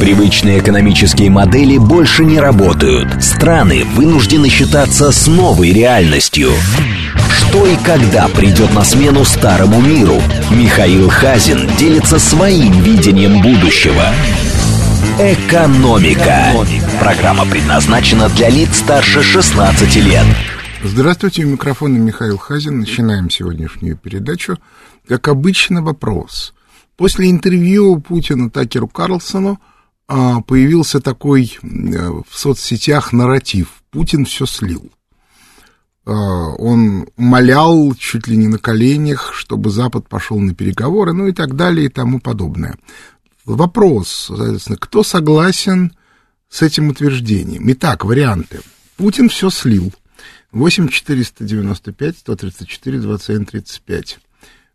Привычные экономические модели больше не работают. Страны вынуждены считаться с новой реальностью. Что и когда придет на смену старому миру? Михаил Хазин делится своим видением будущего. Экономика. Программа предназначена для лиц старше 16 лет. Здравствуйте, у микрофона Михаил Хазин. Начинаем сегодняшнюю передачу. Как обычно, вопрос. После интервью Путина Такеру Карлсону появился такой э, в соцсетях нарратив. Путин все слил. А, он умолял чуть ли не на коленях, чтобы Запад пошел на переговоры, ну и так далее и тому подобное. Вопрос, соответственно, кто согласен с этим утверждением? Итак, варианты. Путин все слил. 8 495 134 27 35.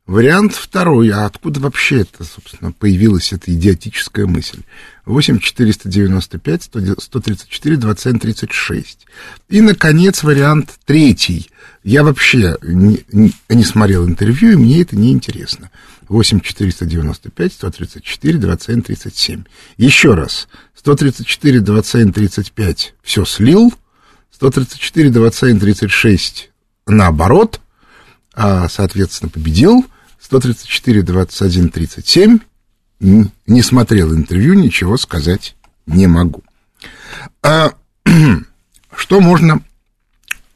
Вариант второй. А откуда вообще это, собственно, появилась эта идиотическая мысль? 8 495 134 27 36. И, наконец, вариант третий. Я вообще не, не, не смотрел интервью, и мне это не интересно. 8 495 134 27 37. Еще раз. 134 27 35 все слил – 134, 27, 36 наоборот, а, соответственно, победил. 134, 21, 37 не смотрел интервью, ничего сказать не могу. А, что можно...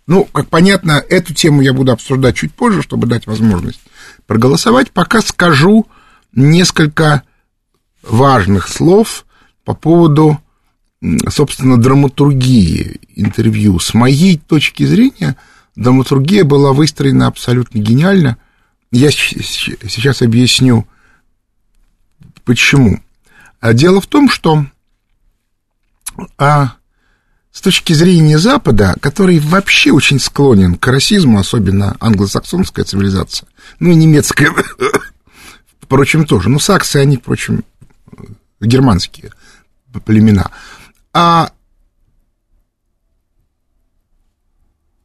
Ну, как понятно, эту тему я буду обсуждать чуть позже, чтобы дать возможность проголосовать. Пока скажу несколько важных слов по поводу собственно, драматургии интервью. С моей точки зрения, драматургия была выстроена абсолютно гениально. Я сейчас объясню, почему. А дело в том, что а, с точки зрения Запада, который вообще очень склонен к расизму, особенно англосаксонская цивилизация, ну и немецкая, впрочем, тоже. Ну, саксы, они, впрочем, германские племена – а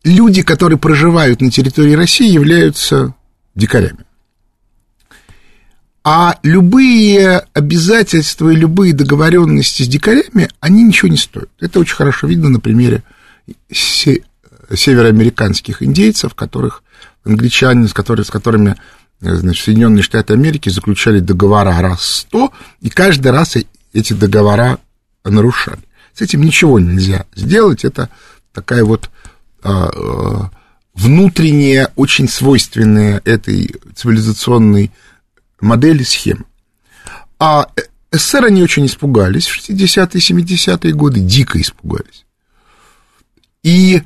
люди, которые проживают на территории России, являются дикарями. А любые обязательства и любые договоренности с дикарями, они ничего не стоят. Это очень хорошо видно на примере североамериканских индейцев, которых англичане, с, которыми, с которыми значит, Соединенные Штаты Америки заключали договора раз сто, и каждый раз эти договора нарушали. С этим ничего нельзя сделать. Это такая вот внутренняя, очень свойственная этой цивилизационной модели схема. А СССР они очень испугались в 60-е, 70-е годы, дико испугались. И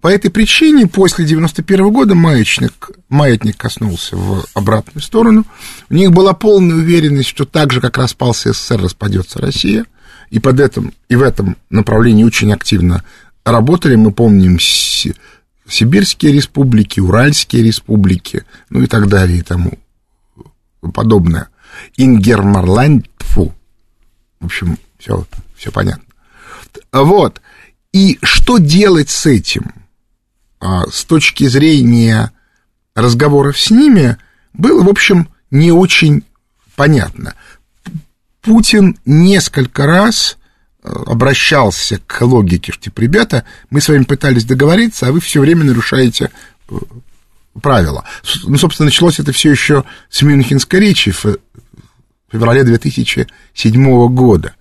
по этой причине после 91 -го года маятник, маятник коснулся в обратную сторону. У них была полная уверенность, что так же, как распался СССР, распадется Россия – и, под этим, и в этом направлении очень активно работали. Мы помним Сибирские республики, Уральские республики, ну и так далее и тому подобное. Ингермарланд, фу. В общем, все, все понятно. Вот. И что делать с этим? А, с точки зрения разговоров с ними было, в общем, не очень понятно. Путин несколько раз обращался к логике, что, типа, ребята, мы с вами пытались договориться, а вы все время нарушаете э, правила. Ну, собственно, началось это все еще с Мюнхенской речи в феврале 2007 года.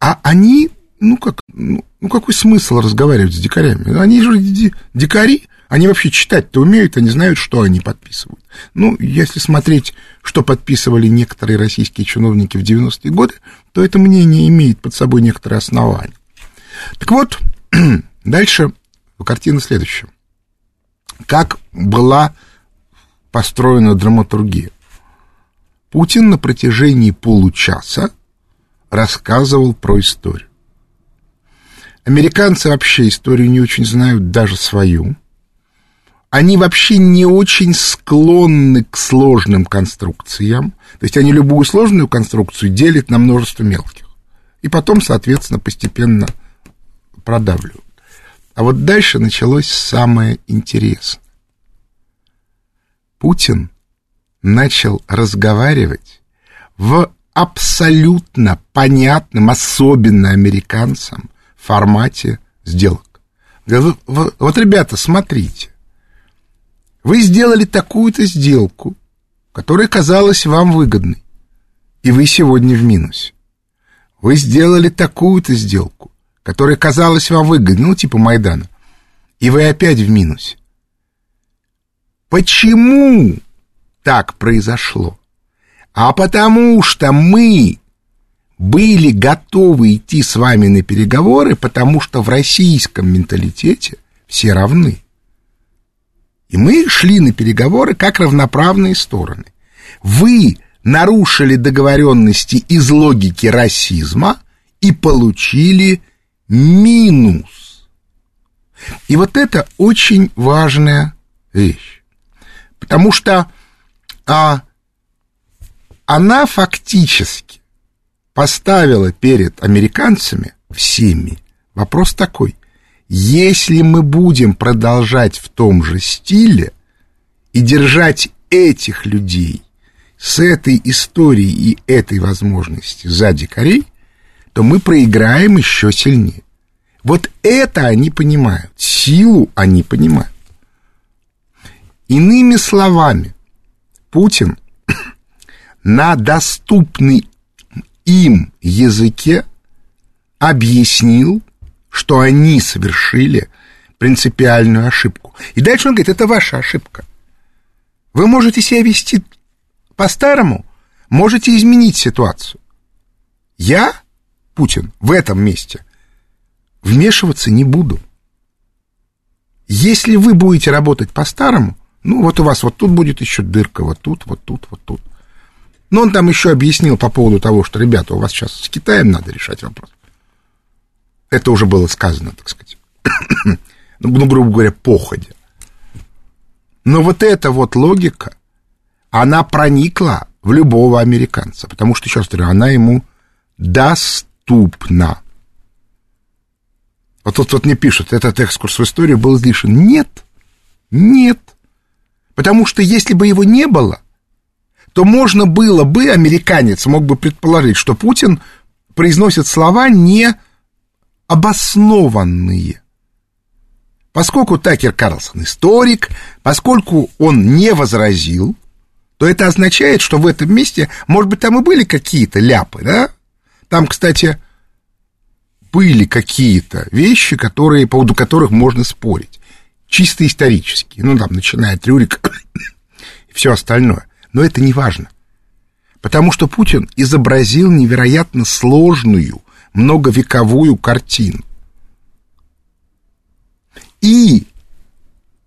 А они, ну как, ну, ну какой смысл разговаривать с дикарями? Они же дикари, они вообще читать-то умеют, они знают, что они подписывают. Ну, если смотреть, что подписывали некоторые российские чиновники в 90-е годы, то это мнение имеет под собой некоторые основания. Так вот, дальше картина следующая. Как была построена драматургия? Путин на протяжении получаса рассказывал про историю. Американцы вообще историю не очень знают, даже свою они вообще не очень склонны к сложным конструкциям. То есть они любую сложную конструкцию делят на множество мелких. И потом, соответственно, постепенно продавливают. А вот дальше началось самое интересное. Путин начал разговаривать в абсолютно понятным, особенно американцам, формате сделок. Вот, ребята, смотрите, вы сделали такую-то сделку, которая казалась вам выгодной, и вы сегодня в минусе. Вы сделали такую-то сделку, которая казалась вам выгодной, ну, типа Майдана, и вы опять в минусе. Почему так произошло? А потому что мы были готовы идти с вами на переговоры, потому что в российском менталитете все равны. И мы шли на переговоры как равноправные стороны. Вы нарушили договоренности из логики расизма и получили минус. И вот это очень важная вещь. Потому что а, она фактически поставила перед американцами всеми вопрос такой. Если мы будем продолжать в том же стиле и держать этих людей с этой историей и этой возможностью сзади корей, то мы проиграем еще сильнее. Вот это они понимают, силу они понимают. Иными словами, Путин на доступный им языке объяснил, что они совершили принципиальную ошибку. И дальше он говорит, это ваша ошибка. Вы можете себя вести по-старому, можете изменить ситуацию. Я, Путин, в этом месте вмешиваться не буду. Если вы будете работать по-старому, ну, вот у вас вот тут будет еще дырка, вот тут, вот тут, вот тут. Но он там еще объяснил по поводу того, что, ребята, у вас сейчас с Китаем надо решать вопрос. Это уже было сказано, так сказать. ну, грубо говоря, походя. Но вот эта вот логика, она проникла в любого американца, потому что, еще раз говорю, она ему доступна. Вот тут вот мне пишут, этот экскурс в историю был излишен. Нет, нет. Потому что если бы его не было, то можно было бы, американец мог бы предположить, что Путин произносит слова не обоснованные. Поскольку Такер Карлсон историк, поскольку он не возразил, то это означает, что в этом месте, может быть, там и были какие-то ляпы, да? Там, кстати, были какие-то вещи, которые, по поводу которых можно спорить чисто исторические, ну, там, начиная от Рюрика и все остальное. Но это не важно. Потому что Путин изобразил невероятно сложную, многовековую картину. И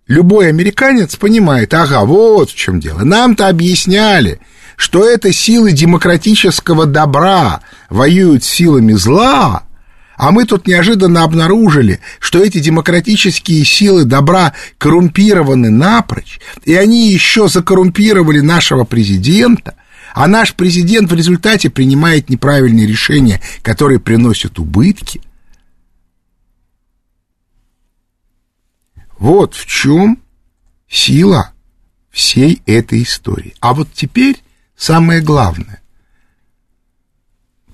любой американец понимает, ага, вот в чем дело. Нам-то объясняли, что это силы демократического добра воюют с силами зла, а мы тут неожиданно обнаружили, что эти демократические силы добра коррумпированы напрочь, и они еще закоррумпировали нашего президента, а наш президент в результате принимает неправильные решения, которые приносят убытки. Вот в чем сила всей этой истории. А вот теперь самое главное.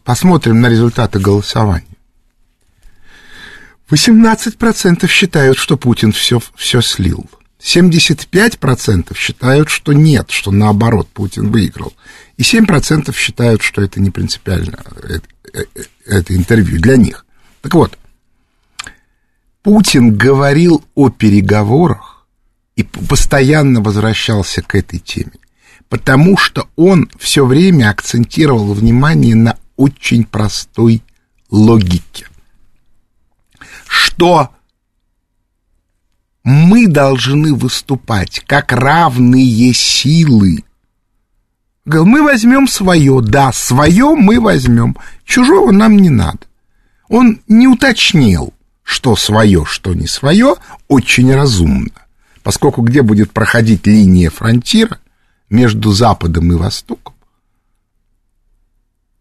Посмотрим на результаты голосования. 18% считают, что Путин все, все слил. 75% считают, что нет, что наоборот Путин выиграл. И 7% считают, что это не принципиально, это, э, э, это интервью для них. Так вот, Путин говорил о переговорах и постоянно возвращался к этой теме, потому что он все время акцентировал внимание на очень простой логике что мы должны выступать как равные силы. Говорил, мы возьмем свое, да, свое мы возьмем, чужого нам не надо. Он не уточнил, что свое, что не свое, очень разумно, поскольку где будет проходить линия фронтира между Западом и Востоком,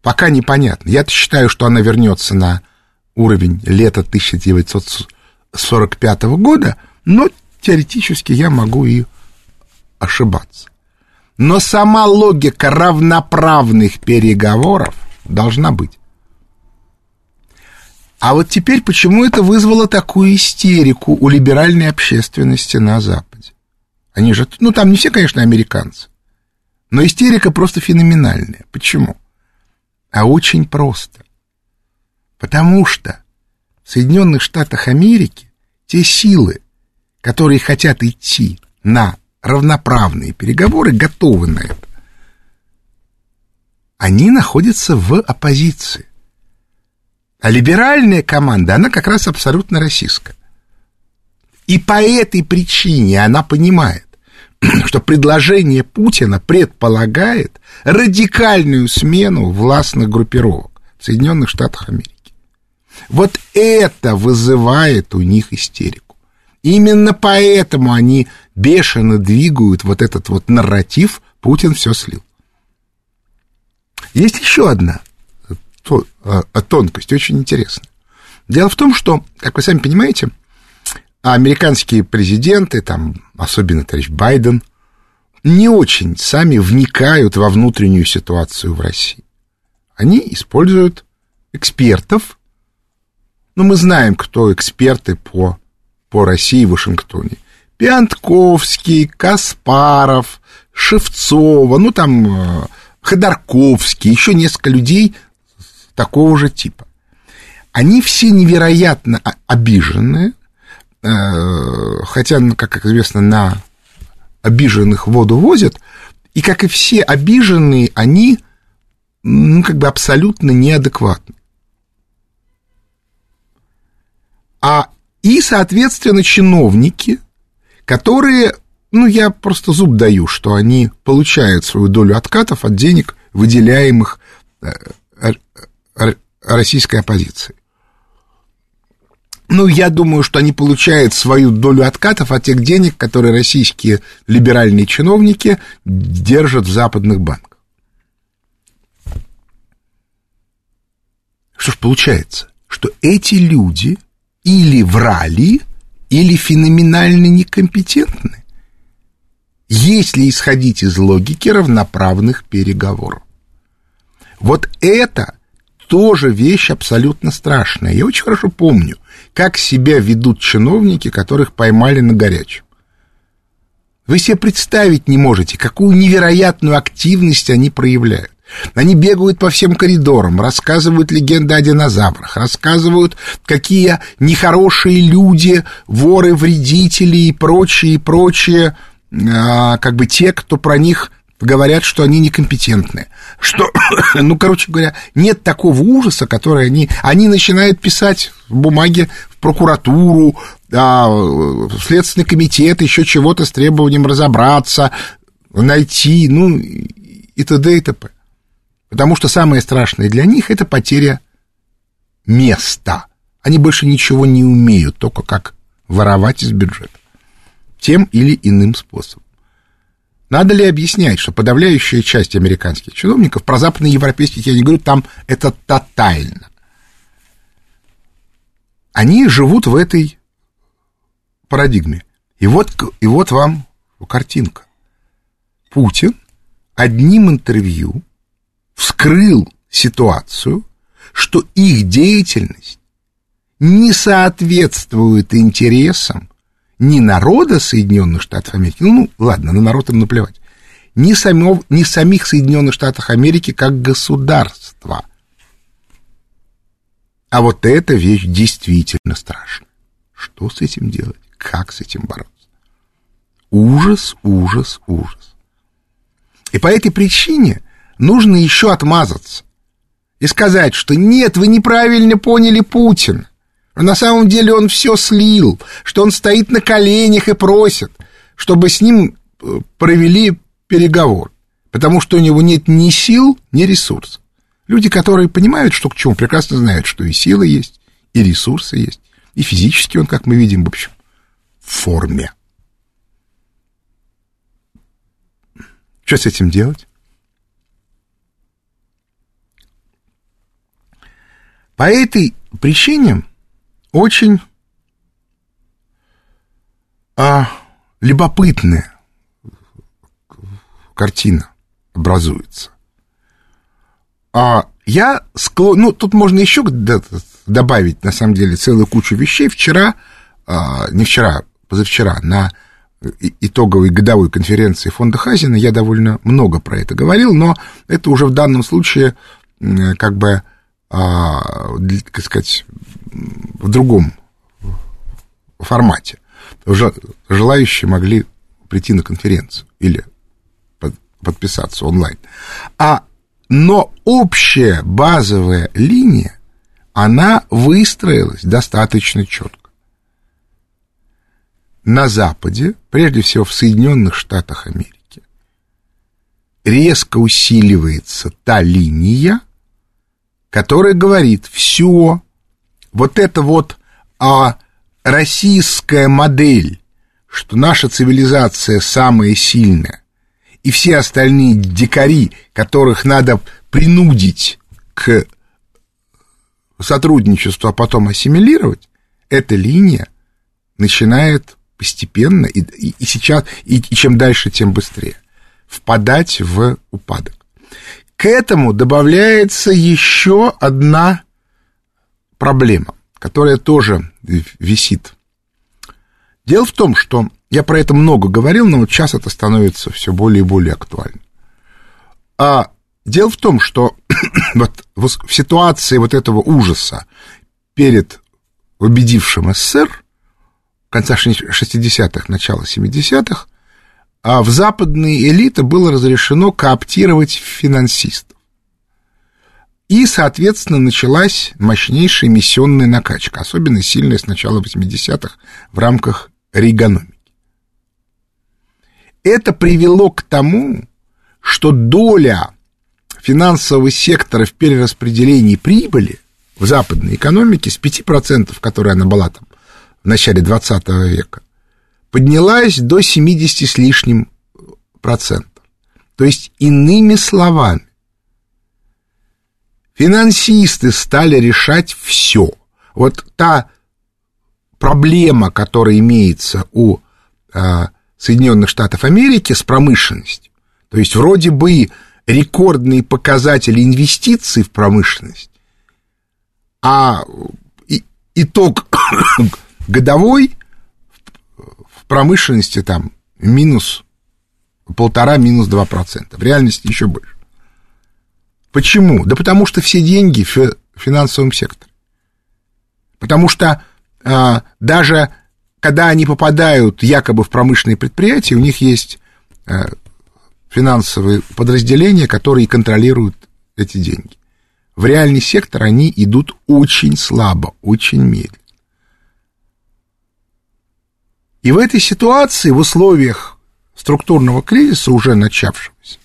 пока непонятно. Я считаю, что она вернется на уровень лета 1945 года, но теоретически я могу и ошибаться. Но сама логика равноправных переговоров должна быть. А вот теперь почему это вызвало такую истерику у либеральной общественности на Западе? Они же, ну там не все, конечно, американцы, но истерика просто феноменальная. Почему? А очень просто. Потому что в Соединенных Штатах Америки те силы, которые хотят идти на равноправные переговоры, готовы на это. Они находятся в оппозиции. А либеральная команда, она как раз абсолютно российская. И по этой причине она понимает, что предложение Путина предполагает радикальную смену властных группировок в Соединенных Штатах Америки. Вот это вызывает у них истерику. Именно поэтому они бешено двигают вот этот вот нарратив «Путин все слил». Есть еще одна а, тонкость, очень интересная. Дело в том, что, как вы сами понимаете, американские президенты, там, особенно товарищ Байден, не очень сами вникают во внутреннюю ситуацию в России. Они используют экспертов, ну, мы знаем, кто эксперты по, по России в Вашингтоне. Пиантковский, Каспаров, Шевцова, ну, там, э, Ходорковский, еще несколько людей такого же типа. Они все невероятно обиженные, э, хотя, ну, как известно, на обиженных воду возят, и, как и все обиженные, они, ну, как бы абсолютно неадекватны. А и, соответственно, чиновники, которые, ну, я просто зуб даю, что они получают свою долю откатов от денег, выделяемых э, российской оппозиции. Ну, я думаю, что они получают свою долю откатов от тех денег, которые российские либеральные чиновники держат в западных банках. Что ж получается? Что эти люди или врали, или феноменально некомпетентны, если исходить из логики равноправных переговоров. Вот это тоже вещь абсолютно страшная. Я очень хорошо помню, как себя ведут чиновники, которых поймали на горячем. Вы себе представить не можете, какую невероятную активность они проявляют. Они бегают по всем коридорам, рассказывают легенды о динозаврах, рассказывают, какие нехорошие люди, воры, вредители и прочие, и прочие, а, как бы те, кто про них говорят, что они некомпетентны. Что, ну, короче говоря, нет такого ужаса, который они... Они начинают писать в бумаге в прокуратуру, а, в Следственный комитет, еще чего-то с требованием разобраться, найти, ну, и т.д. и т.п. Потому что самое страшное для них – это потеря места. Они больше ничего не умеют, только как воровать из бюджета. Тем или иным способом. Надо ли объяснять, что подавляющая часть американских чиновников, про западноевропейских я не говорю, там это тотально. Они живут в этой парадигме. И вот, и вот вам картинка. Путин одним интервью вскрыл ситуацию, что их деятельность не соответствует интересам ни народа Соединенных Штатов Америки, ну, ладно, на народ им наплевать, ни, самов, ни самих Соединенных Штатов Америки как государства. А вот эта вещь действительно страшная. Что с этим делать? Как с этим бороться? Ужас, ужас, ужас. И по этой причине нужно еще отмазаться и сказать, что нет, вы неправильно поняли Путина. На самом деле он все слил, что он стоит на коленях и просит, чтобы с ним э, провели переговор, потому что у него нет ни сил, ни ресурсов. Люди, которые понимают, что к чему, прекрасно знают, что и силы есть, и ресурсы есть, и физически он, как мы видим, в общем, в форме. Что с этим делать? По этой причине очень а, любопытная картина образуется. А я склон... Ну, тут можно еще добавить, на самом деле, целую кучу вещей. Вчера, а, не вчера, позавчера, на итоговой годовой конференции фонда Хазина я довольно много про это говорил, но это уже в данном случае как бы, а, как сказать, в другом формате. Желающие могли прийти на конференцию или подписаться онлайн. А, но общая базовая линия, она выстроилась достаточно четко. На Западе, прежде всего в Соединенных Штатах Америки, резко усиливается та линия, которая говорит, все, вот это вот а, российская модель, что наша цивилизация самая сильная, и все остальные дикари, которых надо принудить к сотрудничеству, а потом ассимилировать, эта линия начинает постепенно, и, и, и сейчас, и, и чем дальше, тем быстрее, впадать в упадок. К этому добавляется еще одна проблема, которая тоже висит. Дело в том, что я про это много говорил, но вот сейчас это становится все более и более актуальным. А дело в том, что вот в ситуации вот этого ужаса перед убедившим СССР конца 60-х, начала 70-х, а в западные элиты было разрешено кооптировать финансистов. И, соответственно, началась мощнейшая миссионная накачка, особенно сильная с начала 80-х в рамках рейгономики это привело к тому, что доля финансового сектора в перераспределении прибыли в западной экономике с 5%, которая она была там в начале 20 века, поднялась до 70 с лишним процентов. То есть, иными словами, финансисты стали решать все. Вот та проблема, которая имеется у а, Соединенных Штатов Америки с промышленностью. То есть вроде бы рекордные показатели инвестиций в промышленность, а итог годовой промышленности там минус полтора, минус два процента. В реальности еще больше. Почему? Да потому что все деньги в финансовом секторе. Потому что а, даже когда они попадают якобы в промышленные предприятия, у них есть э, финансовые подразделения, которые контролируют эти деньги. В реальный сектор они идут очень слабо, очень медленно. И в этой ситуации, в условиях структурного кризиса, уже начавшегося,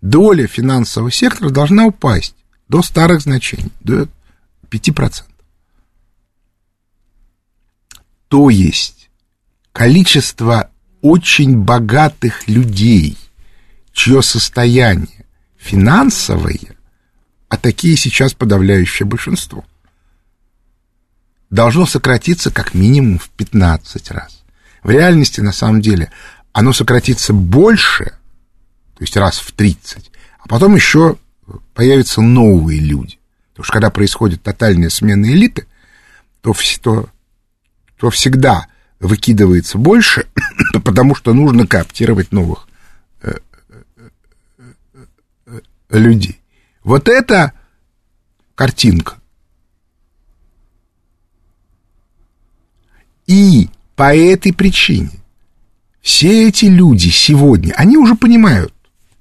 доля финансового сектора должна упасть до старых значений, до 5%. То есть количество очень богатых людей, чье состояние финансовое, а такие сейчас подавляющее большинство, должно сократиться как минимум в 15 раз. В реальности, на самом деле, оно сократится больше, то есть раз в 30, а потом еще появятся новые люди. Потому что когда происходит тотальная смена элиты, то, то то всегда выкидывается больше, потому что нужно кооптировать новых э, э, э, людей. Вот это картинка. И по этой причине все эти люди сегодня, они уже понимают,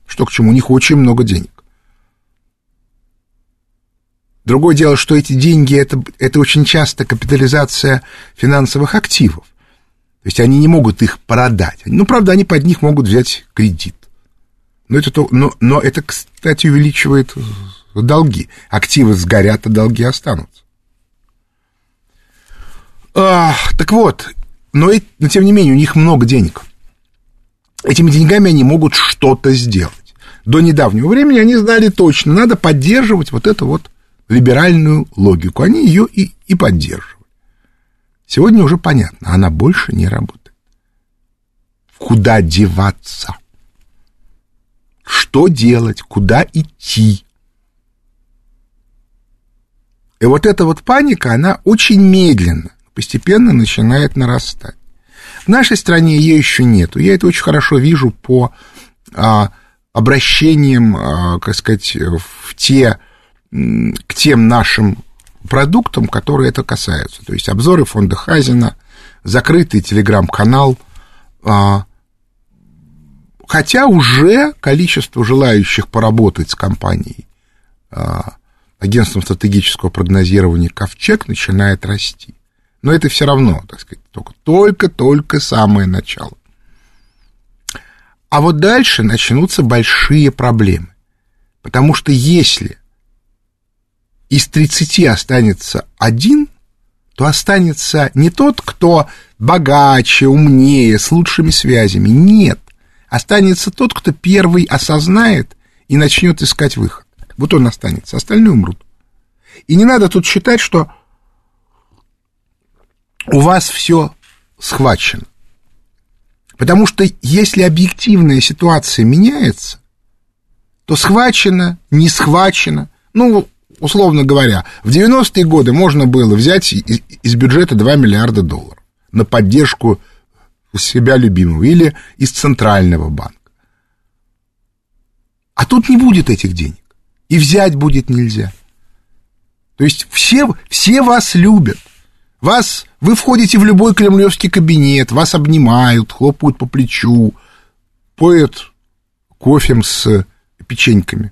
что к чему, у них очень много денег. Другое дело, что эти деньги это, это очень часто капитализация финансовых активов. То есть они не могут их продать. Ну, правда, они под них могут взять кредит. Но это, то, но, но это, кстати, увеличивает долги. Активы сгорят, а долги останутся. А, так вот, но, но тем не менее, у них много денег. Этими деньгами они могут что-то сделать. До недавнего времени они знали точно, надо поддерживать вот это вот либеральную логику. Они ее и, и поддерживали. Сегодня уже понятно, она больше не работает. Куда деваться? что делать, куда идти. И вот эта вот паника, она очень медленно, постепенно начинает нарастать. В нашей стране ее еще нету. Я это очень хорошо вижу по а, обращениям, а, как сказать, в те, к тем нашим продуктам, которые это касаются. То есть обзоры фонда Хазина, закрытый телеграм-канал. А, хотя уже количество желающих поработать с компанией а, агентством стратегического прогнозирования «Ковчег» начинает расти. Но это все равно, так сказать, только-только самое начало. А вот дальше начнутся большие проблемы. Потому что если из 30 останется один, то останется не тот, кто богаче, умнее, с лучшими связями. Нет. Останется тот, кто первый осознает и начнет искать выход. Вот он останется, остальные умрут. И не надо тут считать, что у вас все схвачено. Потому что если объективная ситуация меняется, то схвачено, не схвачено. Ну, условно говоря, в 90-е годы можно было взять из бюджета 2 миллиарда долларов на поддержку себя любимого или из центрального банка. А тут не будет этих денег. И взять будет нельзя. То есть все, все вас любят. Вас, вы входите в любой кремлевский кабинет, вас обнимают, хлопают по плечу, поют кофем с печеньками.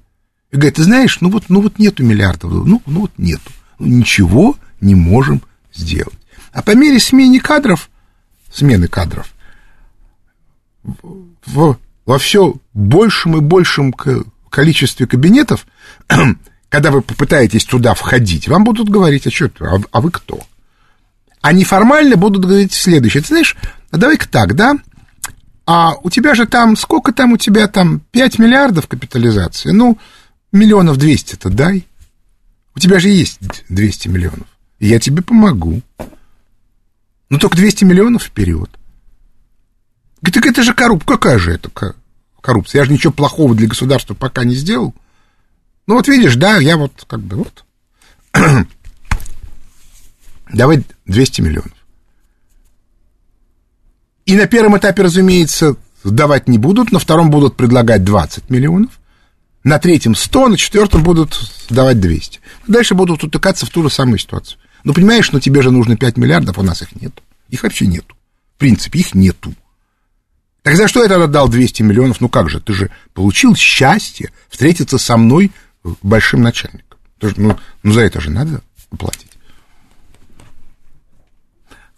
И говорят, ты знаешь, ну вот, ну вот нету миллиардов, ну, ну вот нету. Ну, ничего не можем сделать. А по мере смены кадров, смены кадров, в, во все большем и большем количестве кабинетов, когда вы попытаетесь туда входить, вам будут говорить, а что, а, а вы кто? Они формально будут говорить следующее. Ты знаешь, давай-ка так, да? А у тебя же там, сколько там у тебя там, 5 миллиардов капитализации? Ну, миллионов 200-то дай. У тебя же есть 200 миллионов. Я тебе помогу. Ну, только 200 миллионов вперед. Так это же коррупция. Какая же это коррупция? Я же ничего плохого для государства пока не сделал. Ну, вот видишь, да, я вот как бы вот. Давай 200 миллионов. И на первом этапе, разумеется, давать не будут, на втором будут предлагать 20 миллионов, на третьем 100, на четвертом будут давать 200. Дальше будут утыкаться в ту же самую ситуацию. Ну, понимаешь, но тебе же нужно 5 миллиардов, у нас их нет. Их вообще нету. В принципе, их нету. Так за что я тогда дал 200 миллионов? Ну как же, ты же получил счастье встретиться со мной большим начальником. Ну, ну за это же надо платить.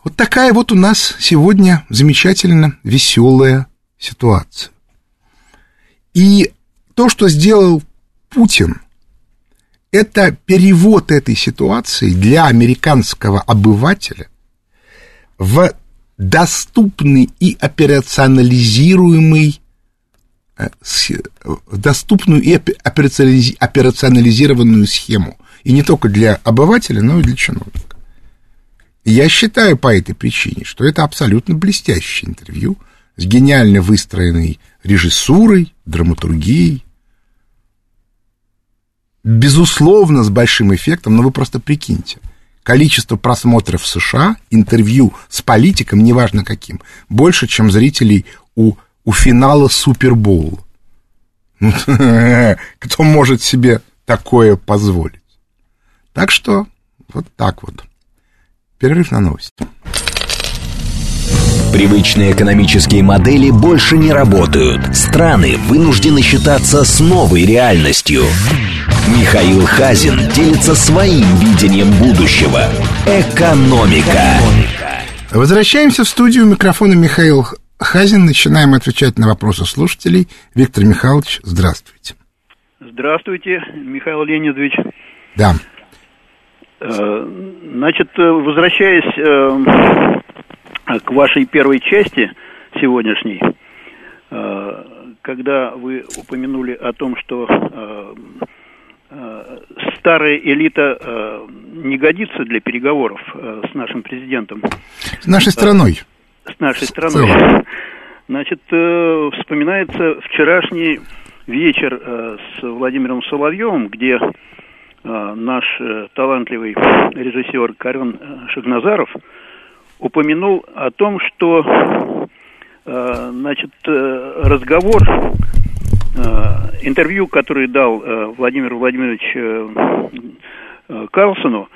Вот такая вот у нас сегодня замечательно веселая ситуация. И то, что сделал Путин, это перевод этой ситуации для американского обывателя в доступный и операционализируемый э, доступную и операционализированную схему. И не только для обывателя, но и для чиновника. Я считаю по этой причине, что это абсолютно блестящее интервью с гениально выстроенной режиссурой, драматургией, безусловно, с большим эффектом, но вы просто прикиньте. Количество просмотров в США, интервью с политиком, неважно каким, больше, чем зрителей у, у финала Супербоула. Ну, кто может себе такое позволить? Так что вот так вот. Перерыв на новости. Привычные экономические модели больше не работают. Страны вынуждены считаться с новой реальностью. Михаил Хазин делится своим видением будущего. Экономика. Возвращаемся в студию. Микрофона Михаил Хазин. Начинаем отвечать на вопросы слушателей. Виктор Михайлович, здравствуйте. Здравствуйте, Михаил Леонидович. Да. Значит, э, возвращаясь э, к вашей первой части сегодняшней, э, когда вы упомянули о том, что старая элита не годится для переговоров с нашим президентом. С нашей страной. С нашей страной. Значит, вспоминается вчерашний вечер с Владимиром Соловьевым, где наш э, талантливый режиссер Карен э, Шагназаров упомянул о том, что э, значит, разговор, интервью, который дал Владимир Владимирович Карлсону,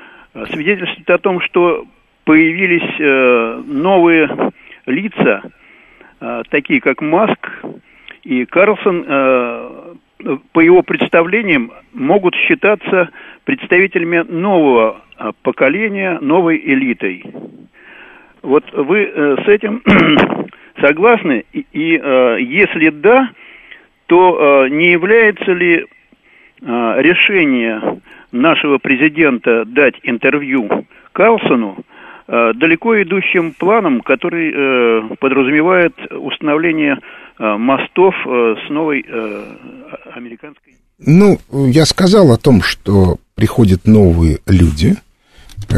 свидетельствует о том, что появились новые лица, такие как Маск и Карлсон, по его представлениям, могут считаться представителями нового э, поколения, новой элитой. Вот вы э, с этим согласны? И, и э, если да, то э, не является ли решение нашего президента дать интервью Карлсону далеко идущим планом, который э, подразумевает установление э, мостов э, с новой э, американской... Ну, я сказал о том, что приходят новые люди, э,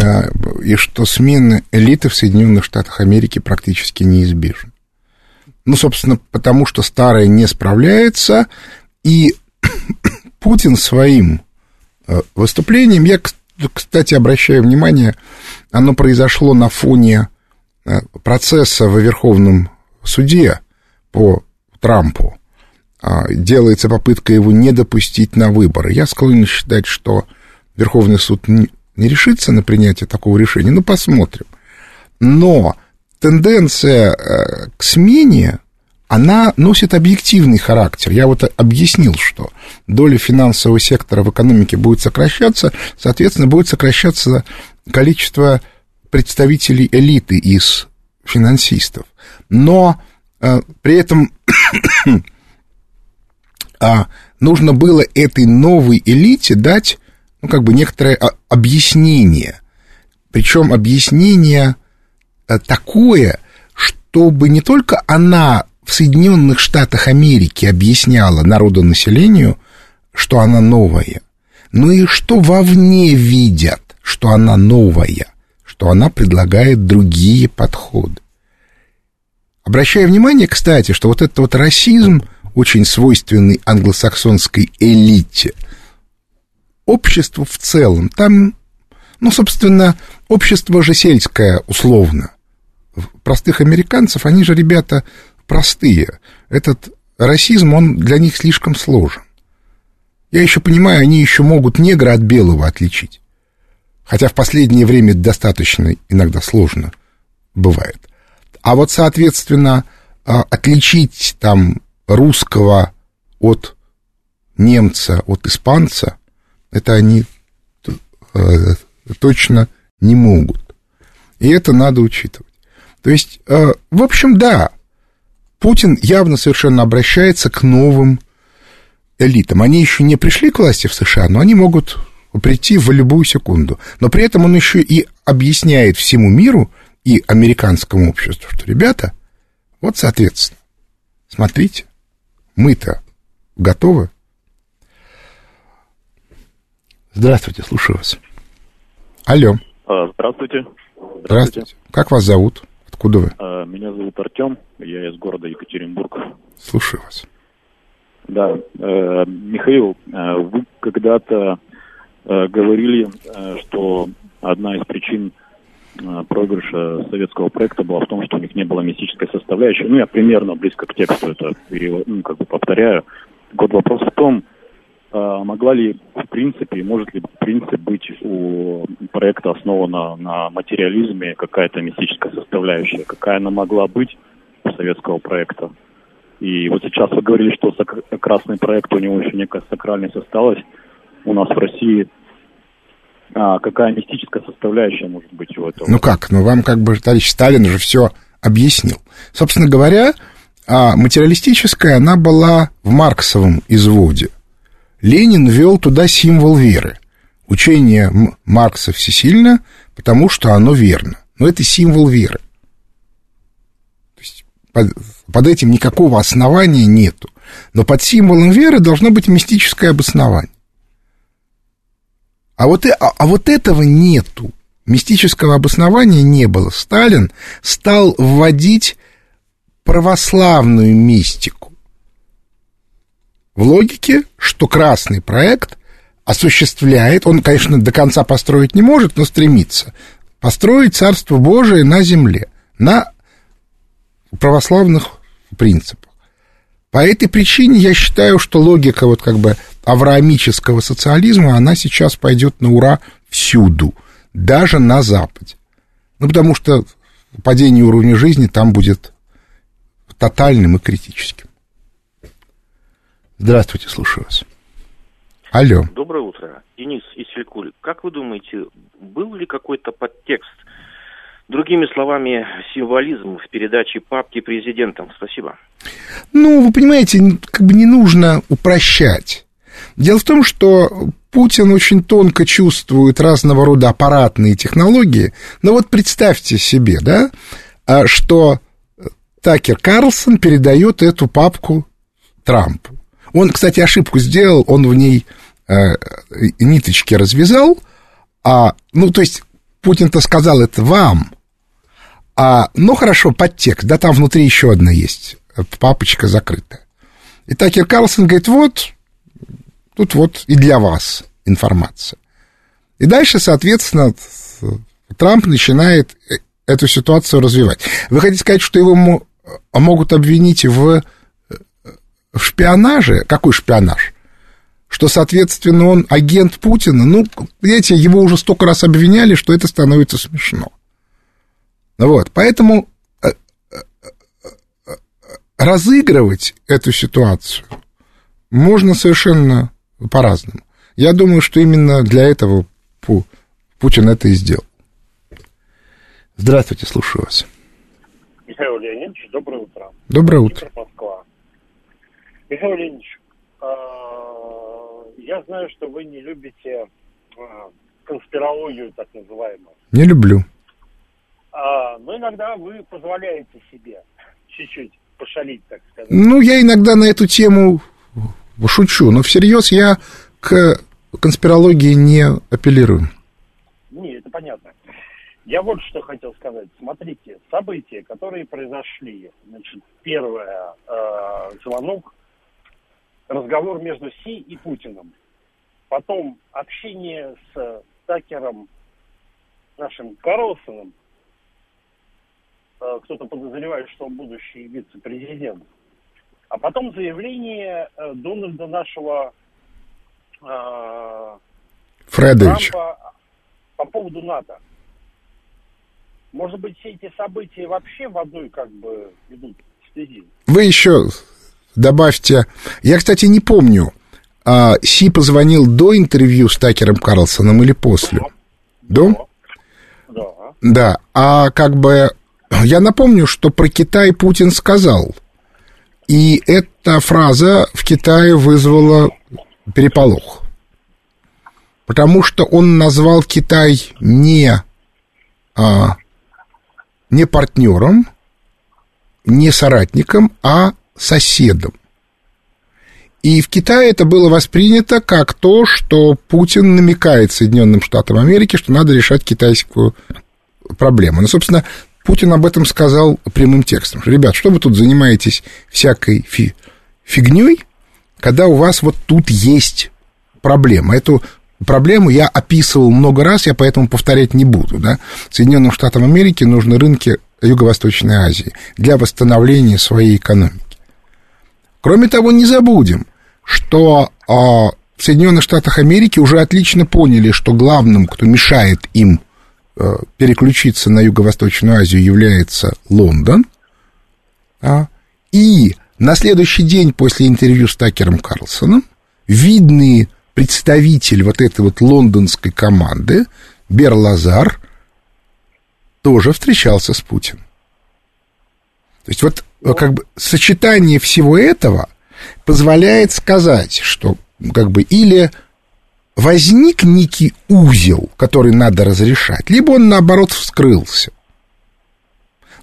и что смена элиты в Соединенных Штатах Америки практически неизбежна. Ну, собственно, потому что старая не справляется, и Путин своим э, выступлением, я, кстати, обращаю внимание, оно произошло на фоне э, процесса в Верховном суде по Трампу. А, делается попытка его не допустить на выборы. Я склонен считать, что Верховный суд не решится на принятие такого решения. Ну, посмотрим. Но тенденция э, к смене, она носит объективный характер. Я вот объяснил, что доля финансового сектора в экономике будет сокращаться, соответственно, будет сокращаться количество представителей элиты из финансистов. Но э, при этом а, нужно было этой новой элите дать, ну, как бы некоторое объяснение. Причем объяснение э, такое, чтобы не только она в Соединенных Штатах Америки объясняла народонаселению, что она новая, но и что вовне видят, что она новая, что она предлагает другие подходы. Обращая внимание, кстати, что вот этот вот расизм, очень свойственный англосаксонской элите, обществу в целом, там, ну, собственно, общество же сельское условно. Простых американцев, они же ребята простые. Этот расизм, он для них слишком сложен. Я еще понимаю, они еще могут негра от белого отличить. Хотя в последнее время достаточно иногда сложно бывает. А вот, соответственно, а, отличить там русского от немца, от испанца, это они э, точно не могут. И это надо учитывать. То есть, э, в общем, да, Путин явно совершенно обращается к новым элитам. Они еще не пришли к власти в США, но они могут прийти в любую секунду. Но при этом он еще и объясняет всему миру и американскому обществу, что, ребята, вот, соответственно, смотрите, мы-то готовы. Здравствуйте, слушаю вас. Алло. Здравствуйте. Здравствуйте. Здравствуйте. Как вас зовут? Откуда вы? А, меня зовут Артем, я из города Екатеринбург. Слушаю вас. Да, э, Михаил, э, вы когда-то э, говорили, что одна из причин проигрыша советского проекта была в том, что у них не было мистической составляющей. Ну, я примерно близко к тексту это ну, как бы повторяю. Вот вопрос в том, могла ли в принципе, может ли принцип быть у проекта основана на материализме какая-то мистическая составляющая? Какая она могла быть у советского проекта? И вот сейчас вы говорили, что красный проект, у него еще некая сакральность осталась. У нас в России а, какая мистическая составляющая может быть у этого? Ну как? Ну вам как бы товарищ Сталин уже все объяснил. Собственно говоря, а, материалистическая она была в марксовом изводе. Ленин ввел туда символ веры. Учение Маркса всесильно, потому что оно верно. Но это символ веры. То есть под, под этим никакого основания нету. Но под символом веры должно быть мистическое обоснование. А вот, а, а вот этого нету. Мистического обоснования не было. Сталин стал вводить православную мистику. В логике, что красный проект осуществляет, он, конечно, до конца построить не может, но стремится построить Царство Божие на земле, на православных принципах. По этой причине я считаю, что логика вот как бы авраамического социализма, она сейчас пойдет на ура всюду, даже на Западе. Ну, потому что падение уровня жизни там будет тотальным и критическим. Здравствуйте, слушаю вас. Алло. Доброе утро. Денис из Фелькуль. Как вы думаете, был ли какой-то подтекст, другими словами, символизм в передаче папки президентам? Спасибо. Ну, вы понимаете, как бы не нужно упрощать. Дело в том, что Путин очень тонко чувствует разного рода аппаратные технологии. Но вот представьте себе, да, а, что Такер Карлсон передает эту папку Трампу. Он, кстати, ошибку сделал, он в ней э, ниточки развязал, а, ну, то есть Путин-то сказал это вам, а, ну, хорошо, подтекст, да, там внутри еще одна есть, папочка закрытая. И Такер Карлсон говорит, вот, тут вот и для вас информация. И дальше, соответственно, Трамп начинает эту ситуацию развивать. Вы хотите сказать, что его могут обвинить в в шпионаже, какой шпионаж? Что, соответственно, он агент Путина, ну, видите, его уже столько раз обвиняли, что это становится смешно. Вот, поэтому э, э, э, разыгрывать эту ситуацию можно совершенно по-разному. Я думаю, что именно для этого Путин это и сделал. Здравствуйте, слушаю вас. Михаил Леонидович, доброе утро. Доброе утро. Михаил Леонидович, а, я знаю, что вы не любите а, конспирологию, так называемую. Не люблю. А, но иногда вы позволяете себе чуть-чуть пошалить, так сказать. Ну, я иногда на эту тему шучу, но всерьез я к конспирологии не апеллирую. Не, это понятно. Я вот что хотел сказать. Смотрите, события, которые произошли. Значит, первое, э, звонок разговор между Си и Путиным. Потом общение с Такером, нашим Карлсоном. Э, кто-то подозревает, что он будущий вице-президент. А потом заявление э, Дональда нашего э, Фредович. Трампа по поводу НАТО. Может быть, все эти события вообще в одной как бы идут стези? Вы еще добавьте... Я, кстати, не помню, а Си позвонил до интервью с Такером Карлсоном или после? До? Да. Да. А как бы я напомню, что про Китай Путин сказал. И эта фраза в Китае вызвала переполох. Потому что он назвал Китай не, а, не партнером, не соратником, а соседом. И в Китае это было воспринято как то, что Путин намекает Соединенным Штатам Америки, что надо решать китайскую проблему. Ну, собственно, Путин об этом сказал прямым текстом. Ребят, что вы тут занимаетесь всякой фи фигней, когда у вас вот тут есть проблема. Эту проблему я описывал много раз, я поэтому повторять не буду. Да? Соединенным Штатам Америки нужны рынки Юго-Восточной Азии для восстановления своей экономики. Кроме того, не забудем, что а, в Соединенных Штатах Америки уже отлично поняли, что главным, кто мешает им а, переключиться на Юго-Восточную Азию, является Лондон. А, и на следующий день после интервью с Такером Карлсоном видный представитель вот этой вот лондонской команды Бер Лазар тоже встречался с Путиным. То есть вот. Как бы сочетание всего этого позволяет сказать, что как бы или возник некий узел, который надо разрешать, либо он, наоборот, вскрылся.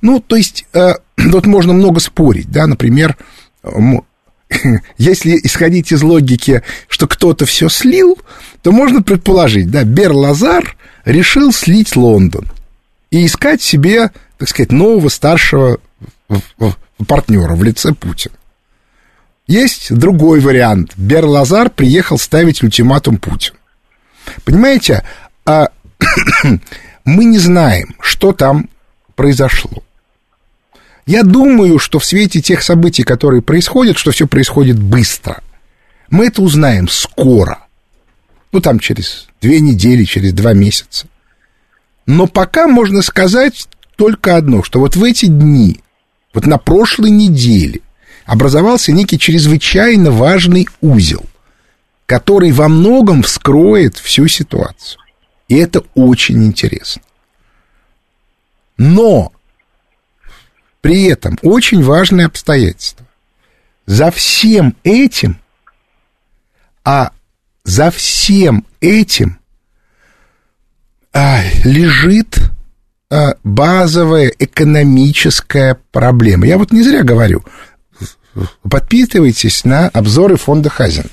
Ну, то есть, э, тут можно много спорить, да, например, если исходить из логики, что кто-то все слил, то можно предположить, да, Бер Лазар решил слить Лондон и искать себе, так сказать, нового старшего партнера в лице Путина. Есть другой вариант. Берлазар приехал ставить ультиматум Путину. Понимаете, а мы не знаем, что там произошло. Я думаю, что в свете тех событий, которые происходят, что все происходит быстро. Мы это узнаем скоро. Ну, там через две недели, через два месяца. Но пока можно сказать только одно, что вот в эти дни, вот на прошлой неделе образовался некий чрезвычайно важный узел, который во многом вскроет всю ситуацию. И это очень интересно. Но при этом очень важное обстоятельство. За всем этим, а за всем этим а, лежит базовая экономическая проблема. Я вот не зря говорю, подписывайтесь на обзоры фонда Хазин.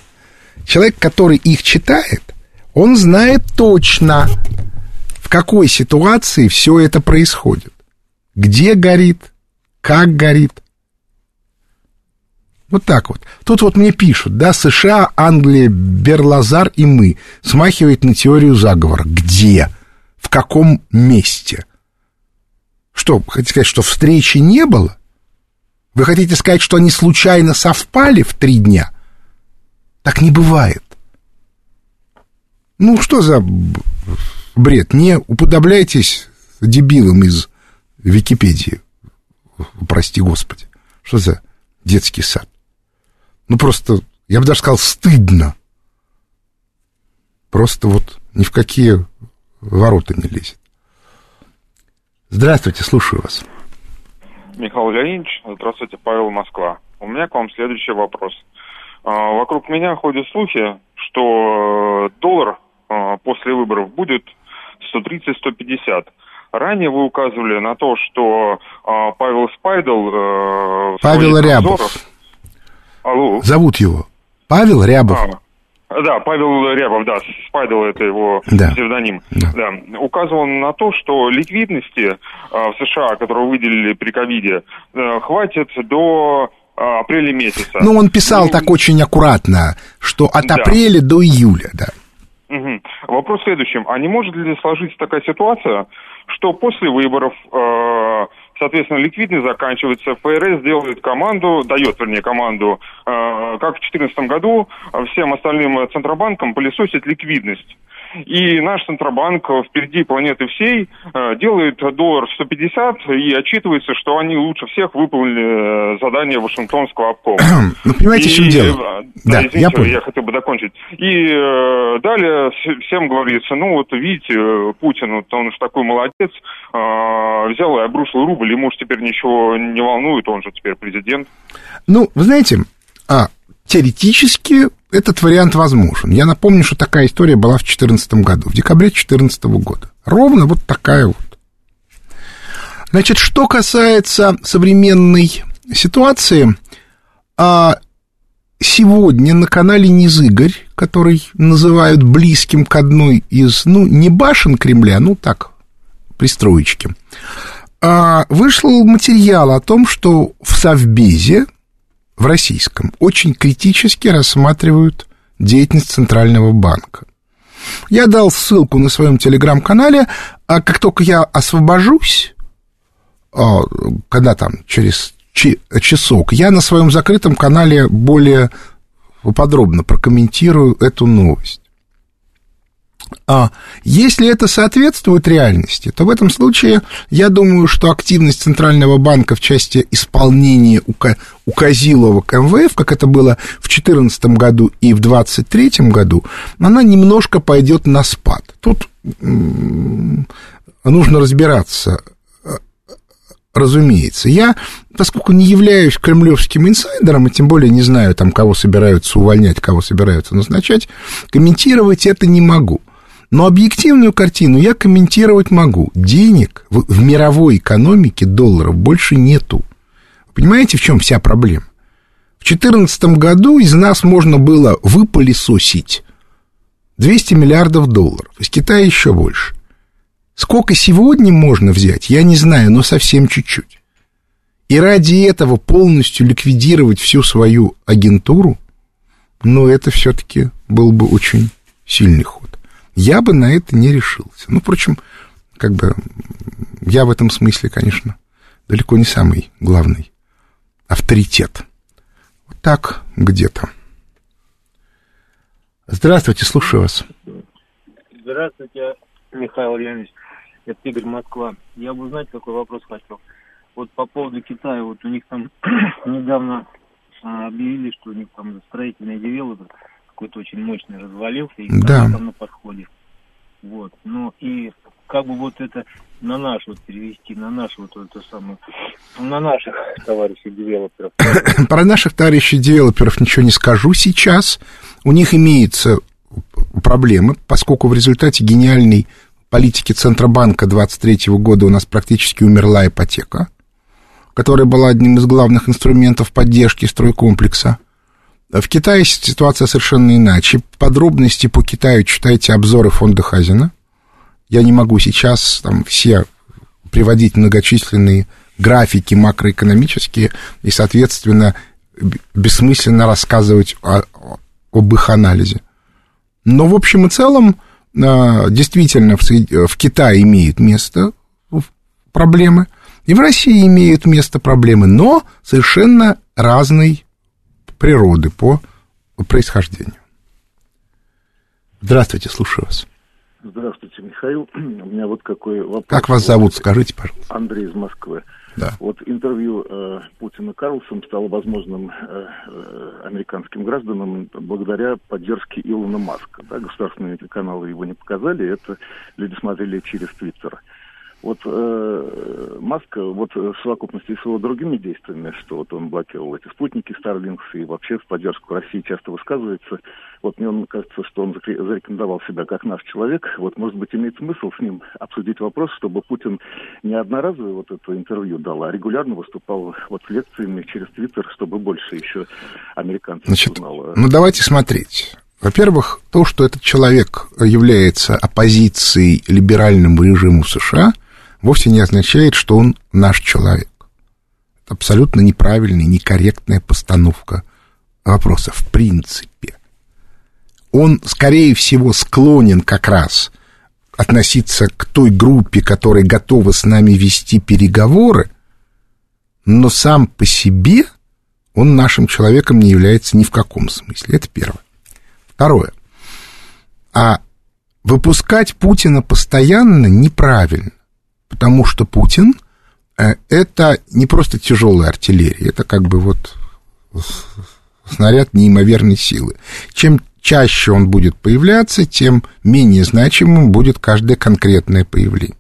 Человек, который их читает, он знает точно, в какой ситуации все это происходит. Где горит, как горит. Вот так вот. Тут вот мне пишут, да, США, Англия, Берлазар и мы. Смахивает на теорию заговора. Где? В каком месте? Что, хотите сказать, что встречи не было? Вы хотите сказать, что они случайно совпали в три дня? Так не бывает. Ну, что за бред? Не уподобляйтесь дебилам из Википедии. Прости, Господи. Что за детский сад? Ну, просто, я бы даже сказал, стыдно. Просто вот ни в какие ворота не лезет. Здравствуйте, слушаю вас. Михаил Леонидович, здравствуйте, Павел Москва. У меня к вам следующий вопрос. А, вокруг меня ходят слухи, что доллар а, после выборов будет 130-150. Ранее вы указывали на то, что а, Павел Спайдл... Э, Павел Рябов. Алло. Зовут его. Павел Рябов. А, да, Павел Рябов, да, Спайдл это его да. псевдоним. Да. да. Указывал на то, что ликвидности э, в США, которую выделили при ковиде, э, хватит до э, апреля месяца. Ну, он писал ну, так очень аккуратно, что от да. апреля до июля, да. Угу. Вопрос в следующем. А не может ли сложиться такая ситуация, что после выборов э, соответственно, ликвидность заканчивается, ФРС делает команду, дает, вернее, команду, э, как в 2014 году, всем остальным центробанкам пылесосить ликвидность. И наш Центробанк впереди планеты всей э, делает доллар 150 и отчитывается, что они лучше всех выполнили э, задание Вашингтонского обкома. Ну, понимаете, и, в чем дело? Э, да, да извините, я, понял. я хотел бы закончить. И э, далее всем говорится, ну вот видите, Путин, вот он же такой молодец, э, взял и обрушил рубль, ему же теперь ничего не волнует, он же теперь президент. Ну, вы знаете, а, теоретически этот вариант возможен. Я напомню, что такая история была в 2014 году, в декабре 2014 года. Ровно вот такая вот. Значит, что касается современной ситуации, а сегодня на канале Низыгорь, который называют близким к одной из, ну, не башен Кремля, ну, так, пристроечки, а вышел материал о том, что в Совбезе, в российском очень критически рассматривают деятельность Центрального банка. Я дал ссылку на своем телеграм-канале, а как только я освобожусь, а, когда там через часок, я на своем закрытом канале более подробно прокомментирую эту новость. А если это соответствует реальности, то в этом случае я думаю, что активность Центрального банка в части исполнения указиловок МВФ, как это было в 2014 году и в 2023 году, она немножко пойдет на спад. Тут нужно разбираться, разумеется. Я, поскольку не являюсь кремлевским инсайдером, и тем более не знаю, там, кого собираются увольнять, кого собираются назначать, комментировать это не могу. Но объективную картину я комментировать могу. Денег в, в мировой экономике долларов больше нету. Понимаете, в чем вся проблема? В 2014 году из нас можно было выпылесосить 200 миллиардов долларов, из Китая еще больше. Сколько сегодня можно взять, я не знаю, но совсем чуть-чуть. И ради этого полностью ликвидировать всю свою агентуру, ну, это все-таки был бы очень сильный ход. Я бы на это не решился. Ну, впрочем, как бы я в этом смысле, конечно, далеко не самый главный авторитет. Вот так где-то. Здравствуйте, слушаю вас. Здравствуйте, Михаил Леонидович. Это Игорь Москва. Я бы узнать, какой вопрос хотел. Вот по поводу Китая, вот у них там недавно а, объявили, что у них там строительный девелопер какой-то очень мощный развалился, и да. там на подходе. Вот. Ну и как бы вот это на наш вот перевести, на наш вот это самое, на наших товарищей девелоперов. Про наших товарищей девелоперов ничего не скажу сейчас. У них имеются проблемы, поскольку в результате гениальной политики Центробанка 23 года у нас практически умерла ипотека, которая была одним из главных инструментов поддержки стройкомплекса. В Китае ситуация совершенно иначе. Подробности по Китаю читайте обзоры фонда Хазина. Я не могу сейчас там все приводить многочисленные графики макроэкономические и, соответственно, бессмысленно рассказывать о, об их анализе. Но в общем и целом а, действительно в, Китае имеют место проблемы, и в России имеют место проблемы, но совершенно разной природы по происхождению. Здравствуйте, слушаю вас. Здравствуйте, Михаил. У меня вот какой вопрос. Как вас зовут, скажите, пожалуйста. Андрей из Москвы. Да. Вот интервью э, Путина Карлсом стало возможным э, э, американским гражданам благодаря поддержке Илона Маска. Да, государственные каналы его не показали, это люди смотрели через Твиттер. Вот э, Маск, вот в совокупности с его другими действиями, что вот он блокировал эти спутники Starlink и вообще в поддержку России часто высказывается, вот мне кажется, что он зарекомендовал себя как наш человек. Вот, может быть, имеет смысл с ним обсудить вопрос, чтобы Путин не одноразовое вот это интервью дал, а регулярно выступал вот лекциями через Твиттер, чтобы больше еще американцев Значит, узнало. Ну, давайте смотреть. Во-первых, то, что этот человек является оппозицией либеральному режиму США – вовсе не означает, что он наш человек. Это абсолютно неправильная, некорректная постановка вопроса в принципе. Он, скорее всего, склонен как раз относиться к той группе, которая готова с нами вести переговоры, но сам по себе он нашим человеком не является ни в каком смысле. Это первое. Второе. А выпускать Путина постоянно неправильно потому что Путин э, это не просто тяжелая артиллерия, это как бы вот снаряд неимоверной силы. Чем чаще он будет появляться, тем менее значимым будет каждое конкретное появление.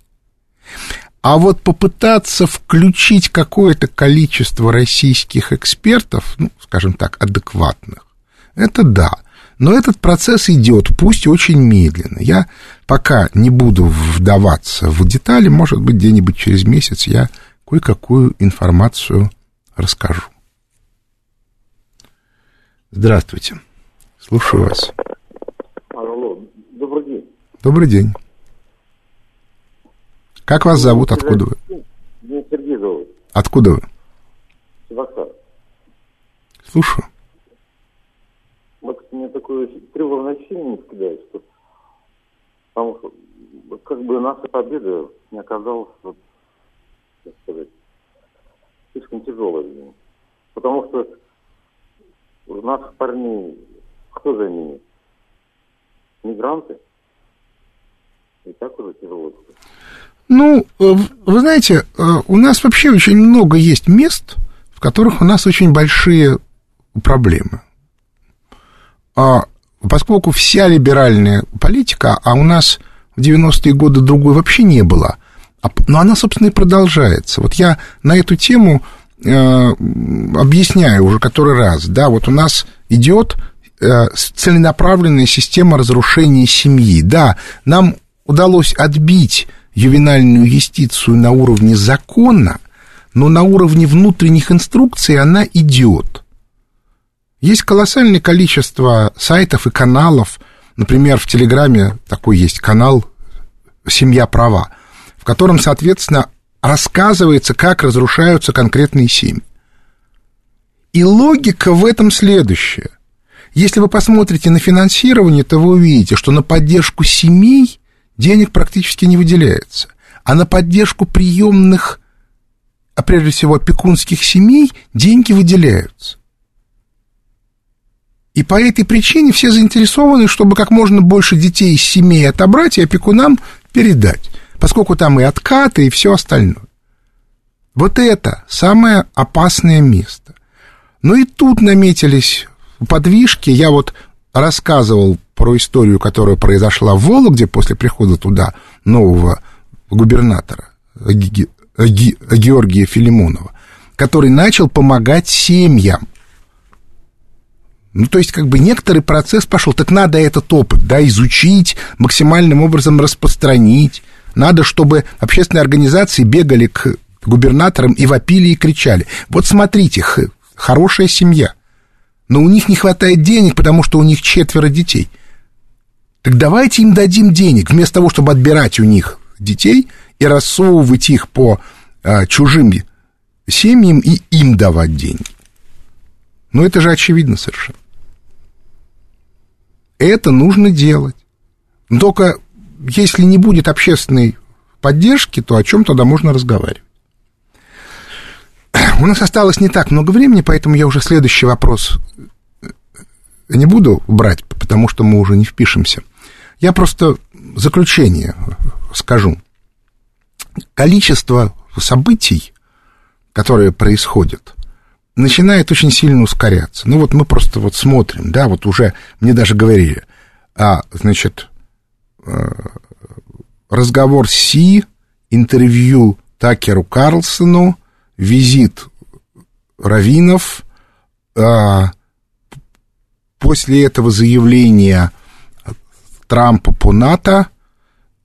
А вот попытаться включить какое-то количество российских экспертов, ну, скажем так, адекватных, это да – но этот процесс идет, пусть очень медленно. Я пока не буду вдаваться в детали, может быть, где-нибудь через месяц я кое-какую информацию расскажу. Здравствуйте. Слушаю вас. Алло, добрый день. Добрый день. Как вас зовут? Откуда вы? Меня Сергей зовут. Откуда вы? Севастополь. Слушаю вот мне такое тревожное ощущение кидает, что там как бы наша победа не оказалась, вот, как сказать, слишком тяжелой. Потому что у наших парней кто заменит? Мигранты? И так уже тяжело. Ну, э, вы знаете, э, у нас вообще очень много есть мест, в которых у нас очень большие проблемы а, поскольку вся либеральная политика, а у нас в 90-е годы другой вообще не было, а, но она, собственно, и продолжается. Вот я на эту тему э, объясняю уже который раз, да, вот у нас идет э, целенаправленная система разрушения семьи, да, нам удалось отбить ювенальную юстицию на уровне закона, но на уровне внутренних инструкций она идет. Есть колоссальное количество сайтов и каналов. Например, в Телеграме такой есть канал «Семья права», в котором, соответственно, рассказывается, как разрушаются конкретные семьи. И логика в этом следующая. Если вы посмотрите на финансирование, то вы увидите, что на поддержку семей денег практически не выделяется, а на поддержку приемных, а прежде всего опекунских семей, деньги выделяются. И по этой причине все заинтересованы, чтобы как можно больше детей из семей отобрать и опекунам передать, поскольку там и откаты, и все остальное. Вот это самое опасное место. Но и тут наметились подвижки. Я вот рассказывал про историю, которая произошла в Вологде после прихода туда нового губернатора Георгия Филимонова, который начал помогать семьям. Ну, то есть, как бы некоторый процесс пошел, так надо этот опыт, да, изучить, максимальным образом распространить. Надо, чтобы общественные организации бегали к губернаторам и вопили и кричали. Вот смотрите, хорошая семья, но у них не хватает денег, потому что у них четверо детей. Так давайте им дадим денег, вместо того, чтобы отбирать у них детей и рассовывать их по а, чужим семьям и им давать деньги. Ну, это же очевидно совершенно. Это нужно делать. Только если не будет общественной поддержки, то о чем тогда можно разговаривать? У нас осталось не так много времени, поэтому я уже следующий вопрос не буду брать, потому что мы уже не впишемся. Я просто заключение скажу. Количество событий, которые происходят, начинает очень сильно ускоряться. Ну вот мы просто вот смотрим, да, вот уже мне даже говорили, а, значит, э, разговор Си, интервью Такеру Карлсону, визит Равинов, а, после этого заявления Трампа по НАТО,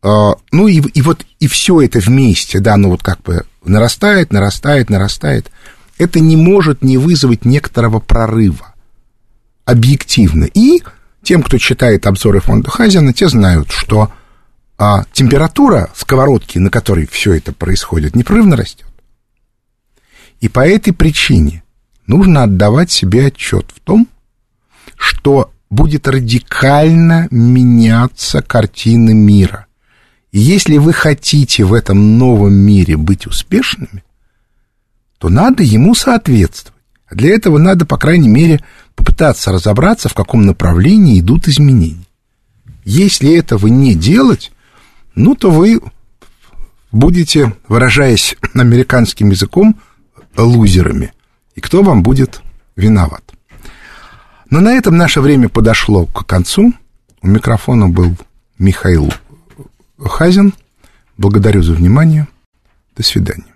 а, ну и, и вот и все это вместе, да, ну вот как бы нарастает, нарастает, нарастает, это не может не вызвать некоторого прорыва объективно. И тем, кто читает обзоры фонда Хазина, те знают, что а, температура сковородки, на которой все это происходит, непрерывно растет. И по этой причине нужно отдавать себе отчет в том, что будет радикально меняться картина мира. И если вы хотите в этом новом мире быть успешными, то надо ему соответствовать. А для этого надо, по крайней мере, попытаться разобраться, в каком направлении идут изменения. Если этого не делать, ну, то вы будете, выражаясь американским языком, лузерами. И кто вам будет виноват? Но на этом наше время подошло к концу. У микрофона был Михаил Хазин. Благодарю за внимание. До свидания.